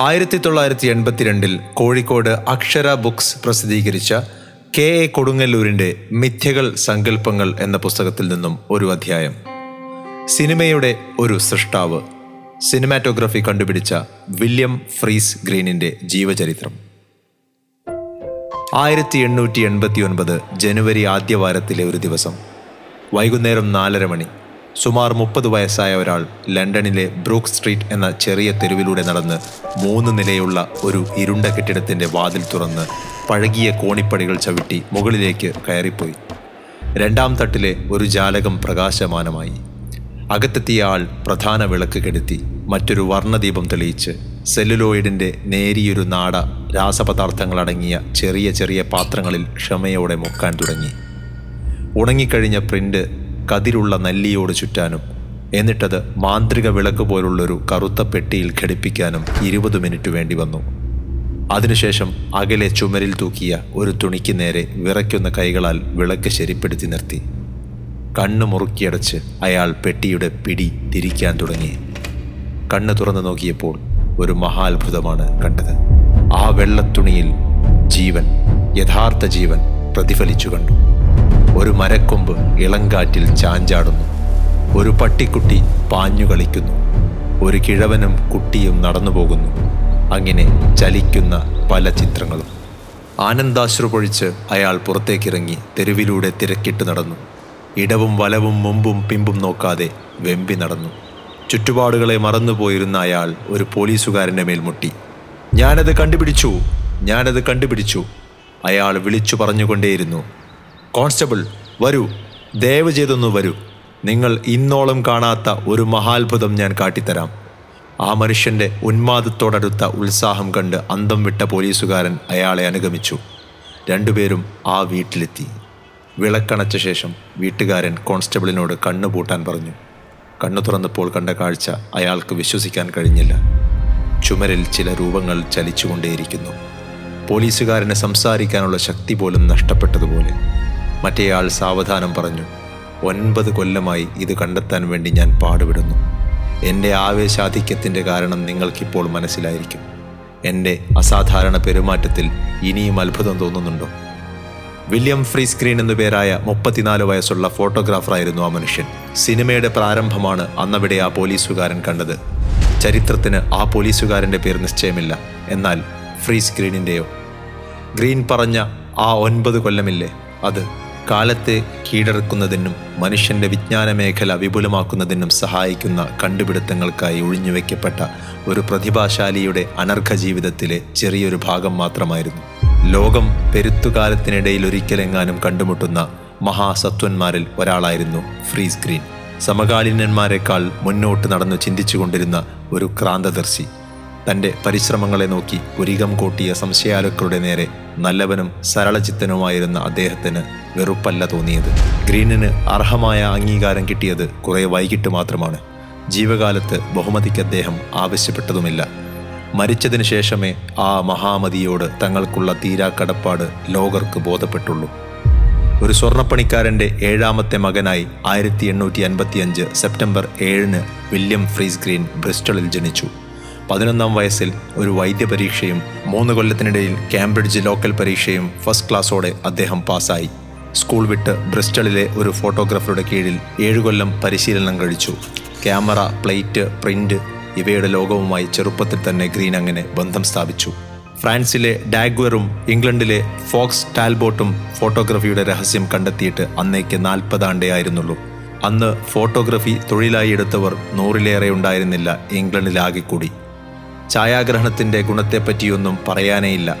ആയിരത്തി തൊള്ളായിരത്തി എൺപത്തിരണ്ടിൽ കോഴിക്കോട് അക്ഷര ബുക്സ് പ്രസിദ്ധീകരിച്ച കെ എ കൊടുങ്ങല്ലൂരിന്റെ മിഥ്യകൾ സങ്കല്പങ്ങൾ എന്ന പുസ്തകത്തിൽ നിന്നും ഒരു അധ്യായം. സിനിമയുടെ ഒരു സൃഷ്ടാവ്. സിനിമാറ്റോഗ്രഫി കണ്ടുപിടിച്ച വില്യം ഫ്രീസ് ഗ്രീനിന്റെ ജീവചരിത്രം. ആയിരത്തി എണ്ണൂറ്റി എൺപത്തി ഒൻപത് ജനുവരി ആദ്യവാരത്തിലെ ഒരു ദിവസം. വൈകുന്നേരം നാലര മണി. സുമാർ മുപ്പത് വയസ്സായ ഒരാൾ ലണ്ടനിലെ ബ്രൂക്ക് സ്ട്രീറ്റ് എന്ന ചെറിയ തെരുവിലൂടെ നടന്ന് മൂന്ന് നിലയുള്ള ഒരു ഇരുണ്ട കെട്ടിടത്തിന്റെ വാതിൽ തുറന്ന് പഴകിയ കോണിപ്പടികൾ ചവിട്ടി മുകളിലേക്ക് കയറിപ്പോയി. രണ്ടാം തട്ടിലെ ഒരു ജാലകം പ്രകാശമാനമായി. അകത്തെത്തിയ ആൾ പ്രധാന വിളക്ക് കെടുത്തി മറ്റൊരു വർണദീപം തെളിയിച്ച് സെല്ലുലോയിഡിന്റെ നേരിയൊരു നാട രാസപദാർത്ഥങ്ങളടങ്ങിയ ചെറിയ ചെറിയ പാത്രങ്ങളിൽ ക്ഷമയോടെ മുക്കാൻ തുടങ്ങി. ഉണങ്ങിക്കഴിഞ്ഞ പ്രിന്റ് കതിരുള്ള നെല്ലിയോട് ചുറ്റാനും എന്നിട്ടത് മാന്ത്രിക വിളക്ക് പോലുള്ളൊരു കറുത്ത പെട്ടിയിൽ ഘടിപ്പിക്കാനും ഇരുപത് മിനിറ്റ് വേണ്ടി വന്നു. അതിനുശേഷം അകലെ ചുമരിൽ തൂക്കിയ ഒരു തുണിക്ക് നേരെ വിറയ്ക്കുന്ന കൈകളാൽ വിളക്ക് ശരിപ്പെടുത്തി നിർത്തി. കണ്ണ് മുറുക്കിയടച്ച് അയാൾ പെട്ടിയുടെ പിടി തിരിക്കാൻ തുടങ്ങി. കണ്ണ് തുറന്നു നോക്കിയപ്പോൾ ഒരു മഹാത്ഭുതമാണ് കണ്ടത്. ആ വെള്ളത്തുണിയിൽ ജീവൻ യഥാർത്ഥ ജീവൻ പ്രതിഫലിച്ചു കണ്ടു. ഒരു മരക്കൊമ്പ് ഇളങ്കാറ്റിൽ ചാഞ്ചാടുന്നു. ഒരു പട്ടിക്കുട്ടി പാഞ്ഞു കളിക്കുന്നു. ഒരു കിഴവനും കുട്ടിയും നടന്നു പോകുന്നു അങ്ങനെ ചലിക്കുന്ന പല ചിത്രങ്ങളും. ആനന്ദാശ്രു പൊഴിച്ച് അയാൾ പുറത്തേക്കിറങ്ങി തെരുവിലൂടെ തിരക്കിട്ട് നടന്നു. ഇടവും വലവും മുമ്പും പിമ്പും നോക്കാതെ വെമ്പി നടന്നു. ചുറ്റുപാടുകളെ മറന്നുപോയിരുന്ന അയാൾ ഒരു പോലീസുകാരന്റെ മേൽമുട്ടി ഞാനത് കണ്ടുപിടിച്ചു. ഞാനത് കണ്ടുപിടിച്ചു. അയാൾ വിളിച്ചു പറഞ്ഞുകൊണ്ടേയിരുന്നു. കോൺസ്റ്റബിൾ വരൂ. ദയവ് ചെയ്തൊന്നു വരൂ. നിങ്ങൾ ഇന്നോളം കാണാത്ത ഒരു മഹാത്ഭുതം ഞാൻ കാട്ടിത്തരാം. ആ മനുഷ്യന്റെ ഉന്മാദത്തോടടുത്ത ഉത്സാഹം കണ്ട് അന്തം വിട്ട പോലീസുകാരൻ അയാളെ അനുഗമിച്ചു. രണ്ടുപേരും ആ വീട്ടിലെത്തി. വിളക്കണച്ച ശേഷം വീട്ടുകാരൻ കോൺസ്റ്റബിളിനോട് കണ്ണു പൂട്ടാൻ പറഞ്ഞു. കണ്ണു തുറന്നപ്പോൾ കണ്ട കാഴ്ച അയാൾക്ക് വിശ്വസിക്കാൻ കഴിഞ്ഞില്ല. ചുമരിൽ ചില രൂപങ്ങൾ ചലിച്ചുകൊണ്ടേയിരിക്കുന്നു. പോലീസുകാരന് സംസാരിക്കാനുള്ള ശക്തി പോലും നഷ്ടപ്പെട്ടതുപോലെ. മറ്റേയാൾ സാവധാനം പറഞ്ഞു ഒൻപത് കൊല്ലമായി ഇത് കണ്ടെത്താൻ വേണ്ടി ഞാൻ പാടുപെടുന്നു. എന്റെ ആവേശാധിക്യത്തിന്റെ കാരണം നിങ്ങൾക്കിപ്പോൾ മനസ്സിലായിരിക്കും. എന്റെ അസാധാരണ പെരുമാറ്റത്തിൽ ഇനിയും അത്ഭുതം തോന്നുന്നുണ്ടോ? വില്യം ഫ്രീ സ്ക്രീൻ എന്നു പേരായ മുപ്പത്തിനാല് വയസ്സുള്ള ഫോട്ടോഗ്രാഫറായിരുന്നു ആ മനുഷ്യൻ. സിനിമയുടെ പ്രാരംഭമാണ് അന്നവിടെ ആ പോലീസുകാരൻ കണ്ടത്. ചരിത്രത്തിന് ആ പോലീസുകാരന്റെ പേര് നിശ്ചയമില്ല. എന്നാൽ ഫ്രീ സ്ക്രീനിന്റെയോ ഗ്രീൻ പറഞ്ഞ ആ ഒൻപത് കൊല്ലമില്ലേ? അത് കാലത്തെ കീഴടക്കുന്നതിനും മനുഷ്യന്റെ വിജ്ഞാന മേഖല വിപുലമാക്കുന്നതിനും സഹായിക്കുന്ന കണ്ടുപിടുത്തങ്ങൾക്കായി ഒഴിഞ്ഞുവെക്കപ്പെട്ട ഒരു പ്രതിഭാശാലിയുടെ അനർഘ ജീവിതത്തിലെ ചെറിയൊരു ഭാഗം മാത്രമായിരുന്നു. ലോകം പെരുത്തുകാലത്തിനിടയിൽ ഒരിക്കലെങ്ങാനും കണ്ടുമുട്ടുന്ന മഹാസത്വന്മാരിൽ ഒരാളായിരുന്നു ഫ്രീസ് ഗ്രീൻ സമകാലീനന്മാരെക്കാൾ മുന്നോട്ട് നടന്നു ചിന്തിച്ചുകൊണ്ടിരുന്ന ഒരു ക്രാന്തദർശി. തന്റെ പരിശ്രമങ്ങളെ നോക്കി പുരികം കൂട്ടിയ സംശയാലുക്കളുടെ നേരെ നല്ലവനും സരളചിത്തനുമായിരുന്ന അദ്ദേഹത്തിന് വെറുപ്പല്ല തോന്നിയത്. ഗ്രീനിന് അർഹമായ അംഗീകാരം കിട്ടിയത് കുറേ വൈകിട്ട് മാത്രമാണ്. ജീവകാലത്ത് ബഹുമതിക്ക് അദ്ദേഹം ആവശ്യപ്പെട്ടതുമില്ല. മരിച്ചതിനു ശേഷമേ ആ മഹാമതിയോട് തങ്ങൾക്കുള്ള തീരാക്കടപ്പാട് ലോകർക്ക് ബോധപ്പെട്ടുള്ളൂ. ഒരു സ്വർണപ്പണിക്കാരന്റെ ഏഴാമത്തെ മകനായി ആയിരത്തി എണ്ണൂറ്റി അൻപത്തിയഞ്ച് സെപ്റ്റംബർ ഏഴിന് വില്യം ഫ്രീസ് ഗ്രീൻ ബ്രിസ്റ്റളിൽ ജനിച്ചു. പതിനൊന്നാം വയസ്സിൽ ഒരു വൈദ്യപരീക്ഷയും മൂന്ന് കൊല്ലത്തിനിടയിൽ കാംബ്രിഡ്ജ് ലോക്കൽ പരീക്ഷയും ഫസ്റ്റ് ക്ലാസ്സോടെ അദ്ദേഹം പാസ്സായി. സ്കൂൾ വിട്ട് ബ്രിസ്റ്റളിലെ ഒരു ഫോട്ടോഗ്രാഫറുടെ കീഴിൽ ഏഴു കൊല്ലം പരിശീലനം കഴിച്ചു. ക്യാമറ പ്ലേറ്റ് പ്രിന്റ് ഇവയുടെ ലോകവുമായി ചെറുപ്പത്തിൽ തന്നെ ഗ്രീൻ അങ്ങനെ ബന്ധം സ്ഥാപിച്ചു. ഫ്രാൻസിലെ ഡാഗ്വറും ഇംഗ്ലണ്ടിലെ ഫോക്സ് ടാൽബോട്ടും ഫോട്ടോഗ്രഫിയുടെ രഹസ്യം കണ്ടെത്തിയിട്ട് അന്നേക്ക് നാൽപ്പതാണ്ടേ ആയിരുന്നുള്ളൂ. അന്ന് ഫോട്ടോഗ്രഫി തൊഴിലായി എടുത്തവർ നൂറിലേറെ ഉണ്ടായിരുന്നില്ല ഇംഗ്ലണ്ടിലാകെ കൂടി ഛായാഗ്രഹണത്തിന്റെ ഗുണത്തെപ്പറ്റിയൊന്നും പറയാനേയില്ല.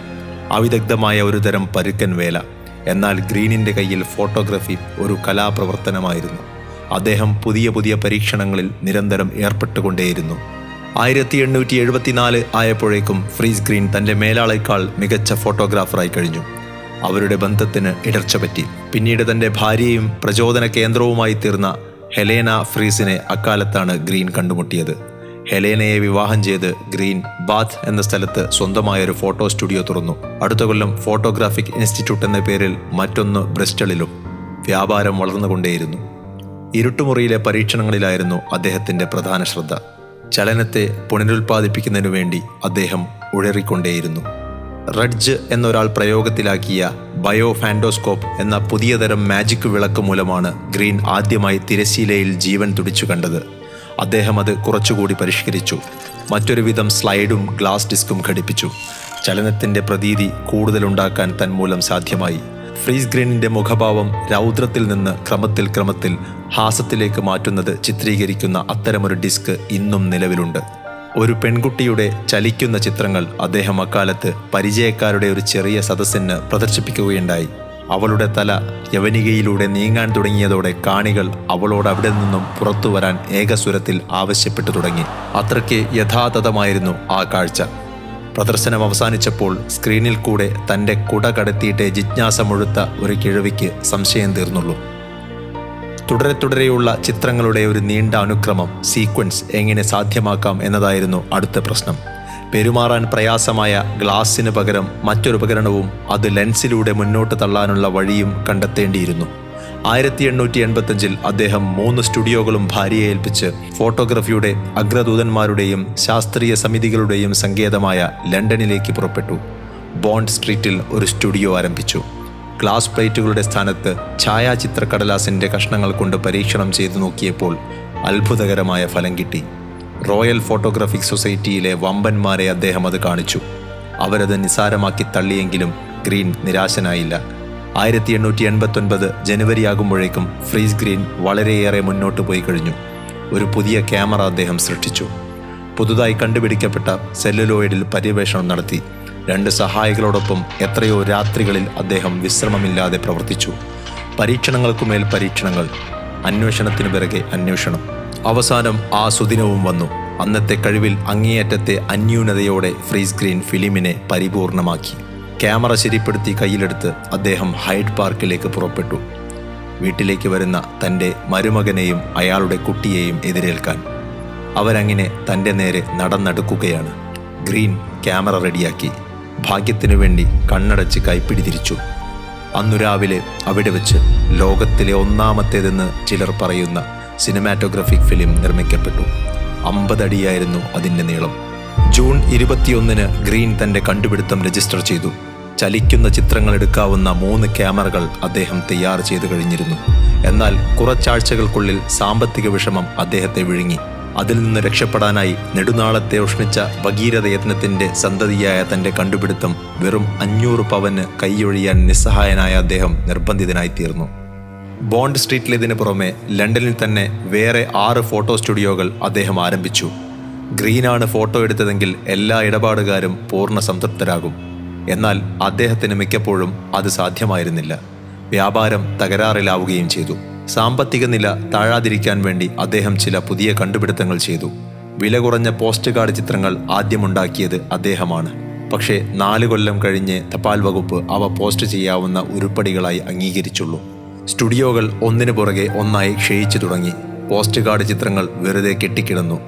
അവിദഗ്ധമായ ഒരു തരം പരുക്കൻ വേല. എന്നാൽ ഗ്രീനിന്റെ കയ്യിൽ ഫോട്ടോഗ്രാഫി ഒരു കലാപ്രവർത്തനമായിരുന്നു. അദ്ദേഹം പുതിയ പുതിയ പരീക്ഷണങ്ങളിൽ നിരന്തരം ഏർപ്പെട്ടുകൊണ്ടേയിരുന്നു. ആയിരത്തി എണ്ണൂറ്റി എഴുപത്തിനാല് ആയപ്പോഴേക്കും ഫ്രീസ് ഗ്രീൻ തന്റെ മേലാളേക്കാൾ മികച്ച ഫോട്ടോഗ്രാഫറായി കഴിഞ്ഞു. അവരുടെ ബന്ധത്തിന് ഇടർച്ച പറ്റി. പിന്നീട് തന്റെ ഭാര്യയും പ്രചോദന കേന്ദ്രവുമായി തീർന്ന ഹെലേന ഫ്രീസിനെ അക്കാലത്താണ് ഗ്രീൻ കണ്ടുമുട്ടിയത്. ഹെലേനയെ വിവാഹം ചെയ്ത് ഗ്രീൻ ബാത്ത് എന്ന സ്ഥലത്ത് സ്വന്തമായ ഒരു ഫോട്ടോ സ്റ്റുഡിയോ തുറന്നു. അടുത്ത കൊല്ലം ഫോട്ടോഗ്രാഫിക് ഇൻസ്റ്റിറ്റ്യൂട്ട് എന്ന പേരിൽ മറ്റൊന്ന് ബ്രിസ്റ്റളിലും വ്യാപാരം വളർന്നുകൊണ്ടേയിരുന്നു. ഇരുട്ടുമുറിയിലെ പരീക്ഷണങ്ങളിലായിരുന്നു അദ്ദേഹത്തിന്റെ പ്രധാന ശ്രദ്ധ. ചലനത്തെ പുനരുൽപ്പാദിപ്പിക്കുന്നതിനു വേണ്ടി അദ്ദേഹം ഉഴറിക്കൊണ്ടേയിരുന്നു. റഡ്ജ് എന്നൊരാൾ പ്രയോഗത്തിലാക്കിയ ബയോ ഫാൻഡോസ്കോപ്പ് എന്ന പുതിയതരം മാജിക് വിളക്ക് മൂലമാണ് ഗ്രീൻ ആദ്യമായി തിരശീലയിൽ ജീവൻ തുടിച്ചു കണ്ടത്. അദ്ദേഹം അത് കുറച്ചുകൂടി പരിഷ്കരിച്ചു. മറ്റൊരു വിധം സ്ലൈഡും ഗ്ലാസ് ഡിസ്കും ഘടിപ്പിച്ചു. ചലനത്തിന്റെ പ്രതീതി കൂടുതലുണ്ടാക്കാൻ തന്മൂലം സാധ്യമായി. ഫ്രീസ് ഗ്രീനിന്റെ മുഖഭാവം രൗദ്രത്തിൽ നിന്ന് ക്രമത്തിൽ ക്രമത്തിൽ ഹാസത്തിലേക്ക് മാറ്റുന്നത് ചിത്രീകരിക്കുന്ന അത്തരമൊരു ഡിസ്ക് ഇന്നും നിലവിലുണ്ട്. ഒരു പെൺകുട്ടിയുടെ ചലിക്കുന്ന ചിത്രങ്ങൾ അദ്ദേഹം അക്കാലത്ത് പരിചയക്കാരുടെ ഒരു ചെറിയ സദസ്സിന് പ്രദർശിപ്പിക്കുകയുണ്ടായി. അവളുടെ തല യവനികയിലൂടെ നീങ്ങാൻ തുടങ്ങിയതോടെ കാണികൾ അവളോട് അവിടെ നിന്നും പുറത്തു വരാൻ ഏകസ്വരത്തിൽ ആവശ്യപ്പെട്ടു തുടങ്ങി. അത്രയ്ക്ക് യഥാതഥമായിരുന്നു ആ കാഴ്ച. പ്രദർശനം അവസാനിച്ചപ്പോൾ സ്ക്രീനിൽ കൂടെ തന്റെ കുട കടത്തിയിട്ട് ജിജ്ഞാസ മുഴുത്ത ഒരു കിഴവിക്ക് സംശയം തീർന്നുള്ളൂ. തുടരെ തുടരെയുള്ള ചിത്രങ്ങളുടെ ഒരു നീണ്ട അനുക്രമം സീക്വൻസ് എങ്ങനെ സാധ്യമാക്കാം എന്നതായിരുന്നു അടുത്ത പ്രശ്നം. പെരുമാറാൻ പ്രയാസമായ ഗ്ലാസിന് പകരം മറ്റൊരു ഉപകരണവും അത് ലെൻസിലൂടെ മുന്നോട്ട് തള്ളാനുള്ള വഴിയും കണ്ടെത്തേണ്ടിയിരുന്നു. ആയിരത്തി എണ്ണൂറ്റി എൺപത്തഞ്ചിൽ അദ്ദേഹം മൂന്ന് സ്റ്റുഡിയോകളും ഭാര്യയെ ഏൽപ്പിച്ച് ഫോട്ടോഗ്രഫിയുടെ അഗ്രദൂതന്മാരുടെയും ശാസ്ത്രീയ സമിതികളുടെയും സങ്കേതമായ ലണ്ടനിലേക്ക് പുറപ്പെട്ടു. ബോണ്ട് സ്ട്രീറ്റിൽ ഒരു സ്റ്റുഡിയോ ആരംഭിച്ചു. ഗ്ലാസ് പ്ലേറ്റുകളുടെ സ്ഥാനത്ത് ഛായാചിത്ര കടലാസിന്റെ കഷ്ണങ്ങൾ കൊണ്ട് പരീക്ഷണം ചെയ്തു നോക്കിയപ്പോൾ അത്ഭുതകരമായ ഫലം കിട്ടി. റോയൽ ഫോട്ടോഗ്രാഫിക് സൊസൈറ്റിയിലെ വമ്പന്മാരെ അദ്ദേഹം അത് കാണിച്ചു. അവരത് നിസാരമാക്കി തള്ളിയെങ്കിലും ഗ്രീൻ നിരാശനായില്ല. ആയിരത്തി എണ്ണൂറ്റി എൺപത്തൊൻപത് ജനുവരി ആകുമ്പോഴേക്കും ഫ്രീസ് ഗ്രീൻ വളരെയേറെ മുന്നോട്ട് പോയി കഴിഞ്ഞു. ഒരു പുതിയ ക്യാമറ അദ്ദേഹം സൃഷ്ടിച്ചു. പുതുതായി കണ്ടുപിടിക്കപ്പെട്ട സെല്ലുലോയിഡിൽ പര്യവേഷണം നടത്തി. രണ്ട് സഹായികളോടൊപ്പം എത്രയോ രാത്രികളിൽ അദ്ദേഹം വിശ്രമമില്ലാതെ പ്രവർത്തിച്ചു. പരീക്ഷണങ്ങൾക്കുമേൽ പരീക്ഷണങ്ങൾ അന്വേഷണത്തിനു പിറകെ അന്വേഷണം. അവസാനം ആ സുദിനവും വന്നു. അന്നത്തെ കഴിവിൽ അങ്ങേയറ്റത്തെ അന്യൂനതയോടെ ഫ്രീ സ്ക്രീൻ ഫിലിമിനെ പരിപൂർണമാക്കി. ക്യാമറ ശരിപ്പെടുത്തി കയ്യിലെടുത്ത് അദ്ദേഹം ഹൈഡ് പാർക്കിലേക്ക് പുറപ്പെട്ടു. വീട്ടിലേക്ക് വരുന്ന തന്റെ മരുമകനെയും അയാളുടെ കുട്ടിയെയും എതിരേൽക്കാൻ. അവരങ്ങനെ തന്റെ നേരെ നടന്നെടുക്കുകയാണ്. ഗ്രീൻ ക്യാമറ റെഡിയാക്കി. ഭാഗ്യത്തിനു വേണ്ടി കണ്ണടച്ച് കൈപ്പിടി തിരിച്ചു അന്നു രാവിലെ അവിടെ വെച്ച് ലോകത്തിലെ ഒന്നാമത്തേതെന്ന് ചിലർ പറയുന്ന സിനിമാറ്റോഗ്രഫിക് ഫിലിം നിർമ്മിക്കപ്പെട്ടു. അമ്പതടിയായിരുന്നു അതിന്റെ നീളം. ജൂൺ ഇരുപത്തിയൊന്നിന് ഗ്രീൻ തന്റെ കണ്ടുപിടുത്തം രജിസ്റ്റർ ചെയ്തു. ചലിക്കുന്ന ചിത്രങ്ങൾ എടുക്കാവുന്ന മൂന്ന് ക്യാമറകൾ അദ്ദേഹം തയ്യാർ ചെയ്തു കഴിഞ്ഞിരുന്നു. എന്നാൽ കുറച്ചാഴ്ചകൾക്കുള്ളിൽ സാമ്പത്തിക വിഷമം അദ്ദേഹത്തെ വിഴുങ്ങി. അതിൽ നിന്ന് രക്ഷപ്പെടാനായി നെടുനാളത്തെ ഉഷ്ണിച്ച ഭഗീരഥ യത്നത്തിന്റെ സന്തതിയായ തന്റെ കണ്ടുപിടുത്തം വെറും അഞ്ഞൂറ് പവന് കൈയൊഴിയാൻ നിസ്സഹായനായ അദ്ദേഹം നിർബന്ധിതനായിത്തീർന്നു. ബോണ്ട് സ്ട്രീറ്റിലേതിനു പുറമെ ലണ്ടനിൽ തന്നെ വേറെ ആറ് ഫോട്ടോ സ്റ്റുഡിയോകൾ അദ്ദേഹം ആരംഭിച്ചു. ഗ്രീനാണ് ഫോട്ടോ എടുത്തതെങ്കിൽ എല്ലാ ഇടപാടുകാരും പൂർണ സംതൃപ്തരാകും. എന്നാൽ അദ്ദേഹത്തിന് മിക്കപ്പോഴും അത് സാധ്യമായിരുന്നില്ല. വ്യാപാരം തകരാറിലാവുകയും ചെയ്തു. സാമ്പത്തിക നില താഴാതിരിക്കാൻ വേണ്ടി അദ്ദേഹം ചില പുതിയ കണ്ടുപിടുത്തങ്ങൾ ചെയ്തു. വില കുറഞ്ഞ പോസ്റ്റ് കാർഡ് ചിത്രങ്ങൾ ആദ്യമുണ്ടാക്കിയത് അദ്ദേഹമാണ്. പക്ഷേ നാല് കൊല്ലം കഴിഞ്ഞ് തപാൽ വകുപ്പ് അവ പോസ്റ്റ് ചെയ്യാവുന്ന ഉരുപ്പടികളായി അംഗീകരിച്ചുള്ളൂ. സ്റ്റുഡിയോകൾ ഒന്നിനു പുറകെ ഒന്നായി ക്ഷയിച്ചു തുടങ്ങി. പോസ്റ്റ് കാർഡ് ചിത്രങ്ങൾ വെറുതെ കെട്ടിക്കിടന്നു.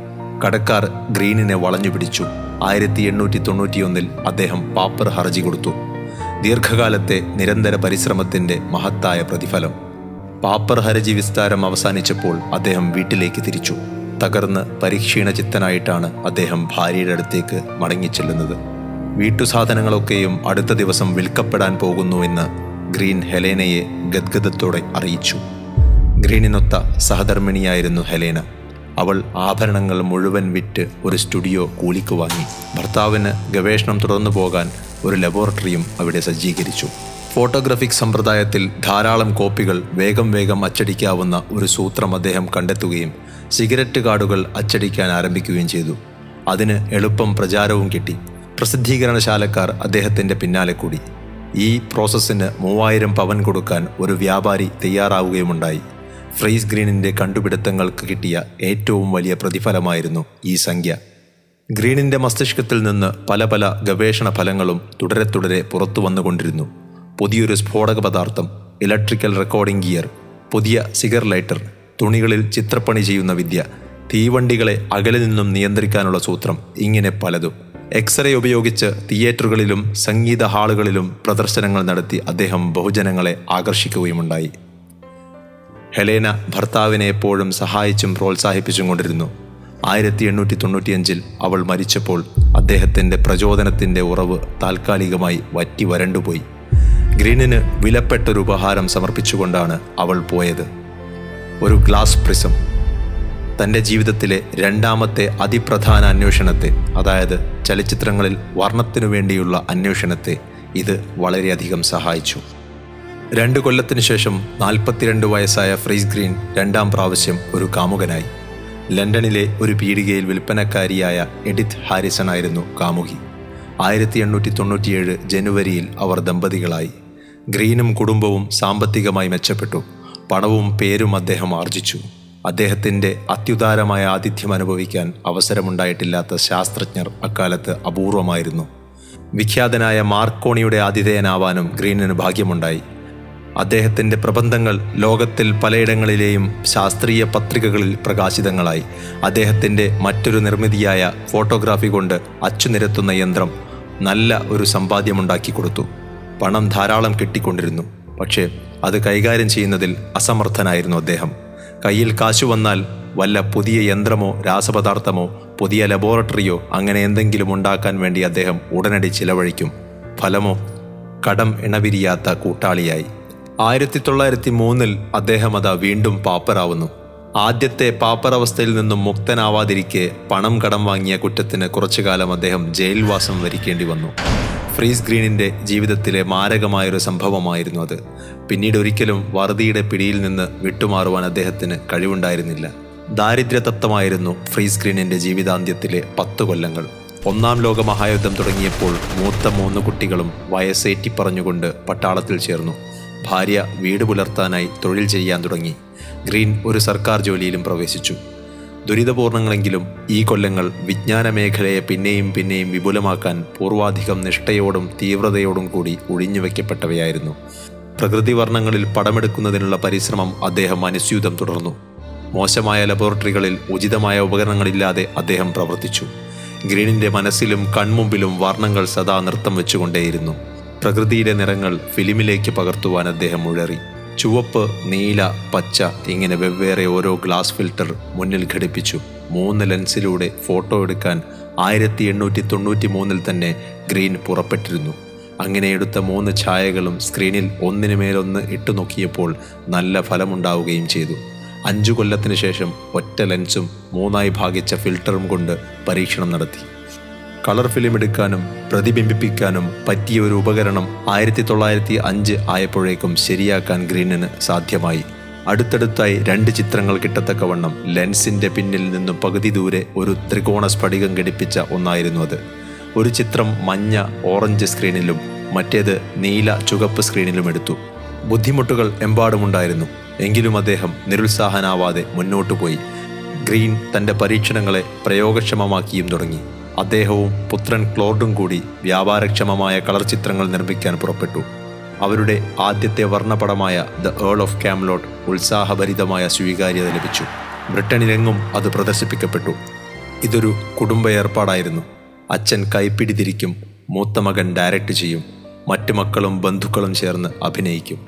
കടക്കാർ ഗ്രീനിനെ വളഞ്ഞു പിടിച്ചു. ആയിരത്തി എണ്ണൂറ്റി തൊണ്ണൂറ്റിയൊന്നിൽ അദ്ദേഹം പാപ്പർ ഹർജി കൊടുത്തു. ദീർഘകാലത്തെ നിരന്തര പരിശ്രമത്തിന്റെ മഹത്തായ പ്രതിഫലം. പാപ്പർ ഹർജി വിസ്താരം അവസാനിച്ചപ്പോൾ അദ്ദേഹം വീട്ടിലേക്ക് തിരിച്ചു. തകർന്ന് പരിക്ഷീണ ചിത്തനായിട്ടാണ് അദ്ദേഹം ഭാര്യയുടെ അടുത്തേക്ക് മടങ്ങിച്ചെല്ലുന്നത്. വീട്ടുസാധനങ്ങളൊക്കെയും അടുത്ത ദിവസം വിൽക്കപ്പെടാൻ പോകുന്നുവെന്ന് ഗ്രീൻ ഹെലേനയെ ഗദ്ഗതത്തോടെ അറിയിച്ചു. ഗ്രീനിനൊത്ത സഹധർമ്മിണിയായിരുന്നു ഹെലേന. അവൾ ആഭരണങ്ങൾ മുഴുവൻ വിറ്റ് ഒരു സ്റ്റുഡിയോ കൂലിക്ക് വാങ്ങി. ഭർത്താവിന് ഗവേഷണം തുടർന്നു പോകാൻ ഒരു ലബോറട്ടറിയും അവിടെ സജ്ജീകരിച്ചു. ഫോട്ടോഗ്രാഫിക് സമ്പ്രദായത്തിൽ ധാരാളം കോപ്പികൾ വേഗം വേഗം അച്ചടിക്കാവുന്ന ഒരു സൂത്രം അദ്ദേഹം കണ്ടെത്തുകയും സിഗരറ്റ് കാർഡുകൾ അച്ചടിക്കാൻ ആരംഭിക്കുകയും ചെയ്തു. അതിന് എളുപ്പം പ്രചാരവും കിട്ടി. പ്രസിദ്ധീകരണശാലക്കാർ അദ്ദേഹത്തിന്റെ പിന്നാലെ കൂടി. ഈ പ്രോസസ്സിന് മൂവായിരം പവൻ കൊടുക്കാൻ ഒരു വ്യാപാരി തയ്യാറാവുകയുമുണ്ടായി. ഫ്രീസ് ഗ്രീനിന്റെ കണ്ടുപിടുത്തങ്ങൾക്ക് കിട്ടിയ ഏറ്റവും വലിയ പ്രതിഫലമായിരുന്നു ഈ സംഖ്യ. ഗ്രീനിന്റെ മസ്തിഷ്കത്തിൽ നിന്ന് പല പല ഗവേഷണ ഫലങ്ങളും തുടരെ തുടരെ പുറത്തു വന്നുകൊണ്ടിരുന്നു. പുതിയൊരു സ്ഫോടക പദാർത്ഥം ഇലക്ട്രിക്കൽ റെക്കോർഡിംഗ് ഗിയർ പുതിയ സിഗർ ലൈറ്റർ തുണികളിൽ ചിത്രപ്പണി ചെയ്യുന്ന വിദ്യ തീവണ്ടികളെ അകലെ നിന്നും നിയന്ത്രിക്കാനുള്ള സൂത്രം ഇങ്ങനെ പലതും. എക്സ്റേ ഉപയോഗിച്ച് തിയേറ്ററുകളിലും സംഗീത ഹാളുകളിലും പ്രദർശനങ്ങൾ നടത്തി അദ്ദേഹം ബഹുജനങ്ങളെ ആകർഷിക്കുകയുമുണ്ടായി. ഹെലേന ഭർത്താവിനെ എപ്പോഴും സഹായിച്ചും പ്രോത്സാഹിപ്പിച്ചും കൊണ്ടിരുന്നു. ആയിരത്തി എണ്ണൂറ്റി തൊണ്ണൂറ്റിയഞ്ചിൽ അവൾ മരിച്ചപ്പോൾ അദ്ദേഹത്തിന്റെ പ്രചോദനത്തിന്റെ ഉറവ് താൽക്കാലികമായി വറ്റി വരണ്ടുപോയി. ഗ്രീനിന് വിലപ്പെട്ടൊരു ഉപഹാരം സമർപ്പിച്ചുകൊണ്ടാണ് അവൾ പോയത്. ഒരു ഗ്ലാസ് പ്രിസം. തന്റെ ജീവിതത്തിലെ രണ്ടാമത്തെ അതിപ്രധാന അന്വേഷണത്തെ അതായത് ചലച്ചിത്രങ്ങളിൽ വർണത്തിനു വേണ്ടിയുള്ള അന്വേഷണത്തെ ഇത് വളരെയധികം സഹായിച്ചു. രണ്ട് കൊല്ലത്തിനു ശേഷം നാൽപ്പത്തിരണ്ട് വയസ്സായ ഫ്രീസ് ഗ്രീൻ രണ്ടാം പ്രാവശ്യം ഒരു കാമുകനായി. ലണ്ടനിലെ ഒരു പീടികയിൽ വിൽപ്പനക്കാരിയായ എഡിത്ത് ഹാരിസൺ ആയിരുന്നു കാമുകി. ആയിരത്തി എണ്ണൂറ്റി തൊണ്ണൂറ്റിയേഴ് ജനുവരിയിൽ അവർ ദമ്പതികളായി. ഗ്രീനും കുടുംബവും സാമ്പത്തികമായി മെച്ചപ്പെട്ടു. പണവും പേരും അദ്ദേഹം ആർജിച്ചു. അദ്ദേഹത്തിന്റെ അത്യുദാരമായ ആതിഥ്യം അനുഭവിക്കാൻ അവസരമുണ്ടായിട്ടില്ലാത്ത ശാസ്ത്രജ്ഞർ അക്കാലത്ത് അപൂർവമായിരുന്നു. വിഖ്യാതനായ മാർക്കോണിയുടെ ആതിഥേയനാവാനും ഗ്രീനിന് ഭാഗ്യമുണ്ടായി. അദ്ദേഹത്തിന്റെ പ്രബന്ധങ്ങൾ ലോകത്തിൽ പലയിടങ്ങളിലെയും ശാസ്ത്രീയ പത്രികകളിൽ പ്രകാശിതങ്ങളായി. അദ്ദേഹത്തിന്റെ മറ്റൊരു നിർമ്മിതിയായ ഫോട്ടോഗ്രാഫി കൊണ്ട് അച്ചുനിരത്തുന്ന യന്ത്രം നല്ല ഒരു സമ്പാദ്യമുണ്ടാക്കി കൊടുത്തു. പണം ധാരാളം കിട്ടിക്കൊണ്ടിരുന്നു. പക്ഷേ അത് കൈകാര്യം ചെയ്യുന്നതിൽ അസമർത്ഥനായിരുന്നു അദ്ദേഹം. കയ്യിൽ കാശു വന്നാൽ വല്ല പുതിയ യന്ത്രമോ രാസപദാർത്ഥമോ പുതിയ ലബോറട്ടറിയോ അങ്ങനെ എന്തെങ്കിലും ഉണ്ടാക്കാൻ വേണ്ടി അദ്ദേഹം ഉടനടി ചിലവഴിക്കും. ഫലമോ? കടം ഇണവിരിയാത്ത കൂട്ടാളിയായി. ആയിരത്തി തൊള്ളായിരത്തി മൂന്നിൽ അദ്ദേഹം അതാ വീണ്ടും പാപ്പറാവുന്നു ആദ്യത്തെ പാപ്പറവസ്ഥയിൽ നിന്നും മുക്തനാവാതിരിക്കെ പണം കടം വാങ്ങിയ കുറ്റത്തിന് കുറച്ചുകാലം അദ്ദേഹം ജയിൽവാസം വരിക്കേണ്ടി വന്നു. ഫ്രീസ് ഗ്രീനിന്റെ ജീവിതത്തിലെ മാരകമായൊരു സംഭവമായിരുന്നു അത്. പിന്നീട് ഒരിക്കലും വറുതിയുടെ പിടിയിൽ നിന്ന് വിട്ടുമാറുവാൻ അദ്ദേഹത്തിന് കഴിവുണ്ടായിരുന്നില്ല. ദാരിദ്ര്യതത്വമായിരുന്നു ഫ്രീസ് ഗ്രീനിന്റെ ജീവിതാന്ത്യത്തിലെ പത്ത് കൊല്ലങ്ങൾ. ഒന്നാം ലോക മഹായുദ്ധം തുടങ്ങിയപ്പോൾ മൂത്ത മൂന്ന് കുട്ടികളും വയസ്സേറ്റി പറഞ്ഞുകൊണ്ട് പട്ടാളത്തിൽ ചേർന്നു. ഭാര്യ വീട് പുലർത്താനായി തൊഴിൽ ചെയ്യാൻ തുടങ്ങി. ഗ്രീൻ ഒരു സർക്കാർ ജോലിയിലും പ്രവേശിച്ചു. ദുരിതപൂർണങ്ങളെങ്കിലും ഈ കൊല്ലങ്ങൾ വിജ്ഞാന മേഖലയെ പിന്നെയും പിന്നെയും വിപുലമാക്കാൻ പൂർവാധികം നിഷ്ഠയോടും തീവ്രതയോടും കൂടി ഒഴിഞ്ഞുവെക്കപ്പെട്ടവയായിരുന്നു. പ്രകൃതി വർണങ്ങളിൽ പടമെടുക്കുന്നതിനുള്ള പരിശ്രമം അദ്ദേഹം അനുസ്യൂതം തുടർന്നു. മോശമായ ലബോറട്ടറികളിൽ ഉചിതമായ ഉപകരണങ്ങളില്ലാതെ അദ്ദേഹം പ്രവർത്തിച്ചു. ഗ്രീനിന്റെ മനസ്സിലും കൺമുമ്പിലും വർണങ്ങൾ സദാ നൃത്തം വെച്ചുകൊണ്ടേയിരുന്നു. പ്രകൃതിയിലെ നിറങ്ങൾ ഫിലിമിലേക്ക് പകർത്തുവാൻ അദ്ദേഹം ഉഴറി ചുവപ്പ് നീല പച്ച ഇങ്ങനെ വെവ്വേറെ ഓരോ ഗ്ലാസ് ഫിൽട്ടർ മുന്നിൽ ഘടിപ്പിച്ചു. മൂന്ന് ലെൻസിലൂടെ ഫോട്ടോ എടുക്കാൻ ആയിരത്തി എണ്ണൂറ്റി തൊണ്ണൂറ്റി മൂന്നിൽ തന്നെ ഗ്രീൻ പുറപ്പെട്ടിരുന്നു. അങ്ങനെ എടുത്ത മൂന്ന് ഛായകളും സ്ക്രീനിൽ ഒന്നിനു മേലൊന്ന് ഇട്ടു നോക്കിയപ്പോൾ നല്ല ഫലമുണ്ടാവുകയും ചെയ്തു. അഞ്ചു കൊല്ലത്തിന് ശേഷം ഒറ്റ ലെൻസും മൂന്നായി ഭാഗിച്ച ഫിൽട്ടറും കൊണ്ട് പരീക്ഷണം നടത്തി. കളർ ഫിലിം എടുക്കാനും പ്രതിബിംബിപ്പിക്കാനും പറ്റിയ ഒരു ഉപകരണം ആയിരത്തി തൊള്ളായിരത്തി അഞ്ച് ആയപ്പോഴേക്കും ശരിയാക്കാൻ ഗ്രീനിന് സാധ്യമായി. അടുത്തടുത്തായി രണ്ട് ചിത്രങ്ങൾ കിട്ടത്തക്കവണ്ണം ലെൻസിന്റെ പിന്നിൽ നിന്നും പകുതി ദൂരെ ഒരു ത്രികോണ സ്ഫടികം ഘടിപ്പിച്ച ഒന്നായിരുന്നു അത്. ഒരു ചിത്രം മഞ്ഞ ഓറഞ്ച് സ്ക്രീനിലും മറ്റേത് നീല ചുവപ്പ് സ്ക്രീനിലും എടുത്തു. ബുദ്ധിമുട്ടുകൾ എമ്പാടുമുണ്ടായിരുന്നു. എങ്കിലും അദ്ദേഹം നിരുത്സാഹനാവാതെ മുന്നോട്ടു പോയി ഗ്രീൻ തന്റെ പരീക്ഷണങ്ങളെ പ്രയോഗക്ഷമമാക്കിയും തുടങ്ങി. അദ്ദേഹവും പുത്രൻ ക്ലോർഡും കൂടി വ്യാപാരക്ഷമമായ കളർ ചിത്രങ്ങൾ നിർമ്മിക്കാൻ പുറപ്പെട്ടു. അവരുടെ ആദ്യത്തെ വർണപടമായ ദ ഏൾ ഓഫ് കാംലോട്ട് ഉത്സാഹഭരിതമായ സ്വീകാര്യത ലഭിച്ചു. ബ്രിട്ടനിലെങ്ങും അത് പ്രദർശിപ്പിക്കപ്പെട്ടു. ഇതൊരു കുടുംബ ഏർപ്പാടായിരുന്നു. അച്ഛൻ കൈപ്പിടി തിരിക്കും മൂത്ത മകൻ ഡയറക്റ്റ് ചെയ്യും മറ്റു മക്കളും ബന്ധുക്കളും ചേർന്ന് അഭിനയിക്കും.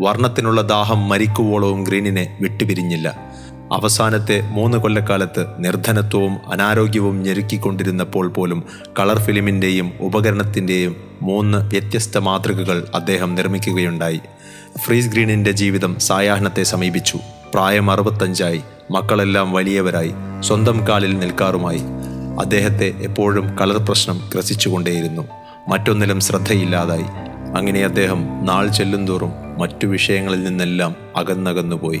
വർണത്തിനുള്ള ദാഹം മരിക്കുവോളവും ഗ്രീനിനെ വിട്ടുപിരിഞ്ഞില്ല. അവസാനത്തെ മൂന്ന് കൊല്ലക്കാലത്ത് നിർധനത്വവും അനാരോഗ്യവും ഞെരുക്കിക്കൊണ്ടിരുന്നപ്പോൾ പോലും കളർ ഫിലിമിന്റെയും ഉപകരണത്തിന്റെയും മൂന്ന് വ്യത്യസ്ത മാതൃകകൾ അദ്ദേഹം നിർമ്മിക്കുകയുണ്ടായി. ഫ്രീസ് ഗ്രീനിന്റെ ജീവിതം സായാഹ്നത്തെ സമീപിച്ചു. പ്രായം അറുപത്തഞ്ചായി. മക്കളെല്ലാം വലിയവരായി. സ്വന്തം കാലിൽ നിൽക്കാറുമായി. അദ്ദേഹത്തെ എപ്പോഴും കളർ പ്രശ്നം ഗ്രസിച്ചുകൊണ്ടേയിരുന്നു. മറ്റൊന്നിലും ശ്രദ്ധയില്ലാതായി. അങ്ങനെ അദ്ദേഹം നാൾ ചെല്ലുന്തോറും മറ്റു വിഷയങ്ങളിൽ നിന്നെല്ലാം അകന്നകന്നുപോയി.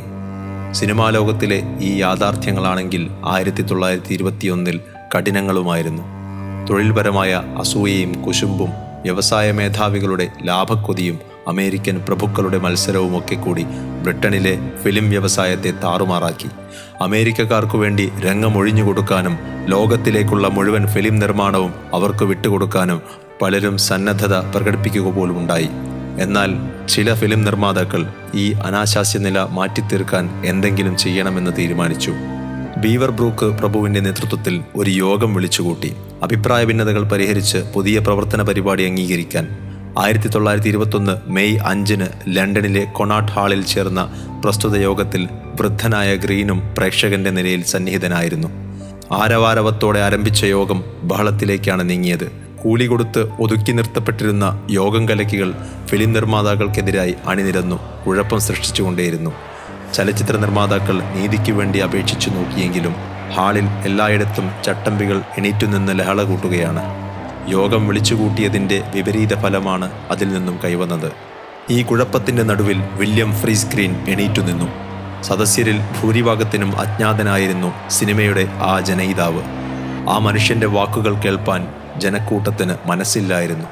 സിനിമാ ലോകത്തിലെ ഈ യാഥാർത്ഥ്യങ്ങളാണെങ്കിൽ ആയിരത്തി തൊള്ളായിരത്തി ഇരുപത്തിയൊന്നിൽ കഠിനങ്ങളുമായിരുന്നു. തൊഴിൽപരമായ അസൂയയും കുശുമ്പും വ്യവസായ മേധാവികളുടെ ലാഭക്കൊതിയും അമേരിക്കൻ പ്രഭുക്കളുടെ മത്സരവും ഒക്കെ കൂടി ബ്രിട്ടനിലെ ഫിലിം വ്യവസായത്തെ താറുമാറാക്കി. അമേരിക്കക്കാർക്കു വേണ്ടി രംഗമൊഴിഞ്ഞു കൊടുക്കാനും ലോകത്തിലേക്കുള്ള മുഴുവൻ ഫിലിം നിർമ്മാണവും അവർക്ക് വിട്ടുകൊടുക്കാനും പലരും സന്നദ്ധത പ്രകടിപ്പിക്കുക പോലും ഉണ്ടായി എന്നാൽ ചില ഫിലിം നിർമ്മാതാക്കൾ ഈ അനാശാസ്യനില മാറ്റിത്തീർക്കാൻ എന്തെങ്കിലും ചെയ്യണമെന്ന് തീരുമാനിച്ചു. ബീവർ ബ്രൂക്ക് പ്രഭുവിന്റെ നേതൃത്വത്തിൽ ഒരു യോഗം വിളിച്ചുകൂട്ടി. അഭിപ്രായ ഭിന്നതകൾ പരിഹരിച്ച് പുതിയ പ്രവർത്തന പരിപാടി അംഗീകരിക്കാൻ. ആയിരത്തി തൊള്ളായിരത്തി ഇരുപത്തൊന്ന് മെയ് അഞ്ചിന് ലണ്ടനിലെ കൊണാട്ട് ഹാളിൽ ചേർന്ന പ്രസ്തുത യോഗത്തിൽ വൃദ്ധനായ ഗ്രീനും പ്രേക്ഷകന്റെ നിലയിൽ സന്നിഹിതനായിരുന്നു. ആരവാരവത്തോടെ ആരംഭിച്ച യോഗം ബഹളത്തിലേക്കാണ് നീങ്ങിയത്. കൂലി കൊടുത്ത് ഒതുക്കി നിർത്തപ്പെട്ടിരുന്ന യോഗം കലക്കികൾ ഫിലിം നിർമ്മാതാക്കൾക്കെതിരായി അണിനിരന്നു കുഴപ്പം സൃഷ്ടിച്ചുകൊണ്ടേയിരുന്നു. ചലച്ചിത്ര നിർമ്മാതാക്കൾ നീതിക്ക് വേണ്ടി അപേക്ഷിച്ചു നോക്കിയെങ്കിലും ഹാളിൽ എല്ലായിടത്തും ചട്ടമ്പികൾ എണീറ്റുനിന്ന് ലഹള കൂട്ടുകയാണ്. യോഗം വിളിച്ചുകൂട്ടിയതിന്റെ വിപരീത ഫലമാണ് അതിൽ നിന്നും കൈവന്നത്. ഈ കുഴപ്പത്തിന്റെ നടുവിൽ വില്യം ഫ്രീ സ്ക്രീൻ എണീറ്റു നിന്നു സദസ്യരിൽ ഭൂരിഭാഗത്തിനും അജ്ഞാതനായിരുന്നു സിനിമയുടെ ആ ജനയിതാവ്. ആ മനുഷ്യന്റെ വാക്കുകൾ കേൾപ്പാൻ ജനക്കൂട്ടത്തിന് മനസ്സില്ലായിരുന്നു.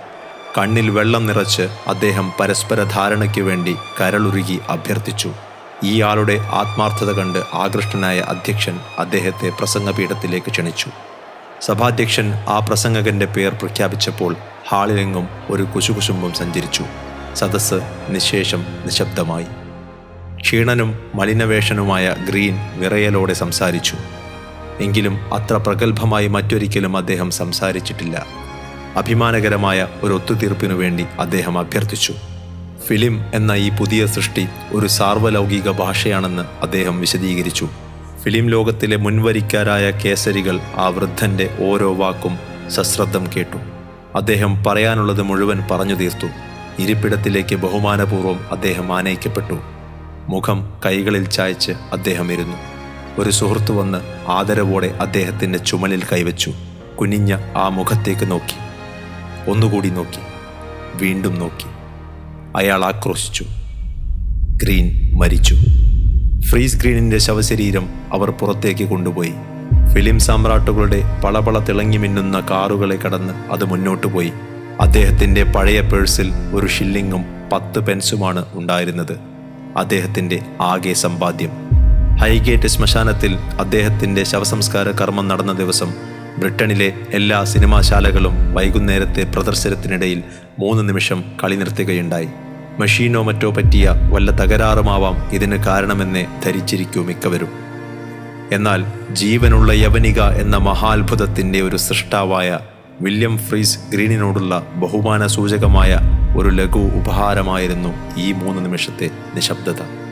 കണ്ണിൽ വെള്ളം നിറച്ച് അദ്ദേഹം പരസ്പര ധാരണയ്ക്ക് വേണ്ടി കരളുരുകി അഭ്യർത്ഥിച്ചു. ഇയാളുടെ ആത്മാർത്ഥത കണ്ട് ആകൃഷ്ടനായ അധ്യക്ഷൻ അദ്ദേഹത്തെ പ്രസംഗപീഠത്തിലേക്ക് ക്ഷണിച്ചു. സഭാധ്യക്ഷൻ ആ പ്രസംഗകന്റെ പേർ പ്രഖ്യാപിച്ചപ്പോൾ ഹാളിലെങ്ങും ഒരു കുശുകുശുംബം സഞ്ചരിച്ചു. സദസ്സ് നിശേഷം നിശബ്ദമായി. ക്ഷീണനും മലിനവേഷനുമായ ഗ്രീൻ വിറയലോടെ സംസാരിച്ചു. എങ്കിലും അത്ര പ്രഗത്ഭമായി മറ്റൊരിക്കലും അദ്ദേഹം സംസാരിച്ചിട്ടില്ല. അഭിമാനകരമായ ഒരു ഒത്തുതീർപ്പിനു വേണ്ടി അദ്ദേഹം അഭ്യർത്ഥിച്ചു. ഫിലിം എന്ന ഈ പുതിയ സൃഷ്ടി ഒരു സാർവലൗകിക ഭാഷയാണെന്ന് അദ്ദേഹം വിശദീകരിച്ചു. ഫിലിം ലോകത്തിലെ മുൻവരിക്കാരായ കേസരികൾ ആ വൃദ്ധന്റെ ഓരോ വാക്കും സശ്രദ്ധം കേട്ടു. അദ്ദേഹം പറയാനുള്ളത് മുഴുവൻ പറഞ്ഞു തീർത്തു. ഇരിപ്പിടത്തിലേക്ക് ബഹുമാനപൂർവം അദ്ദേഹം ആനയിക്കപ്പെട്ടു. മുഖം കൈകളിൽ ചായച്ച് അദ്ദേഹം ഇരുന്നു. ഒരു സുഹൃത്ത് വന്ന് ആദരവോടെ അദ്ദേഹത്തിന്റെ ചുമലിൽ കൈവച്ചു. കുനിഞ്ഞ ആ മുഖത്തേക്ക് നോക്കി. ഒന്നുകൂടി നോക്കി. വീണ്ടും നോക്കി. അയാൾ ആക്രോശിച്ചു. ഗ്രീൻ മരിച്ചു. ഫ്രീസ് ഗ്രീനിന്റെ ശവശരീരം അവർ പുറത്തേക്ക് കൊണ്ടുപോയി. ഫിലിം സാമ്രാട്ടുകളുടെ പളപള തിളങ്ങി മിന്നുന്ന കാറുകളെ കടന്ന് അത് മുന്നോട്ടു പോയി. അദ്ദേഹത്തിന്റെ പഴയ പേഴ്സിൽ ഒരു ഷില്ലിങ്ങും പത്ത് പെൻസുമാണ് ഉണ്ടായിരുന്നത്. അദ്ദേഹത്തിന്റെ ആകെ സമ്പാദ്യം ഹൈഗേറ്റ് ശ്മശാനത്തിൽ അദ്ദേഹത്തിന്റെ ശവസംസ്കാര കർമ്മം നടന്ന ദിവസം ബ്രിട്ടനിലെ എല്ലാ സിനിമാശാലകളും വൈകുന്നേരത്തെ പ്രദർശനത്തിനിടയിൽ മൂന്ന് നിമിഷം കളി നിർത്തുകയുണ്ടായി. മെഷീനോ മറ്റോ പറ്റിയ വല്ല തകരാറുമാവാം ഇതിന് കാരണമെന്നേ ധരിച്ചിരിക്കൂ മിക്കവരും. എന്നാൽ ജീവനുള്ള യവനിക എന്ന മഹാത്ഭുതത്തിന്റെ ഒരു സൃഷ്ടാവായ വില്യം ഫ്രീസ് ഗ്രീനിനോടുള്ള ബഹുമാന സൂചകമായ ഒരു ലഘു ഉപഹാരമായിരുന്നു ഈ മൂന്ന് നിമിഷത്തെ നിശബ്ദത.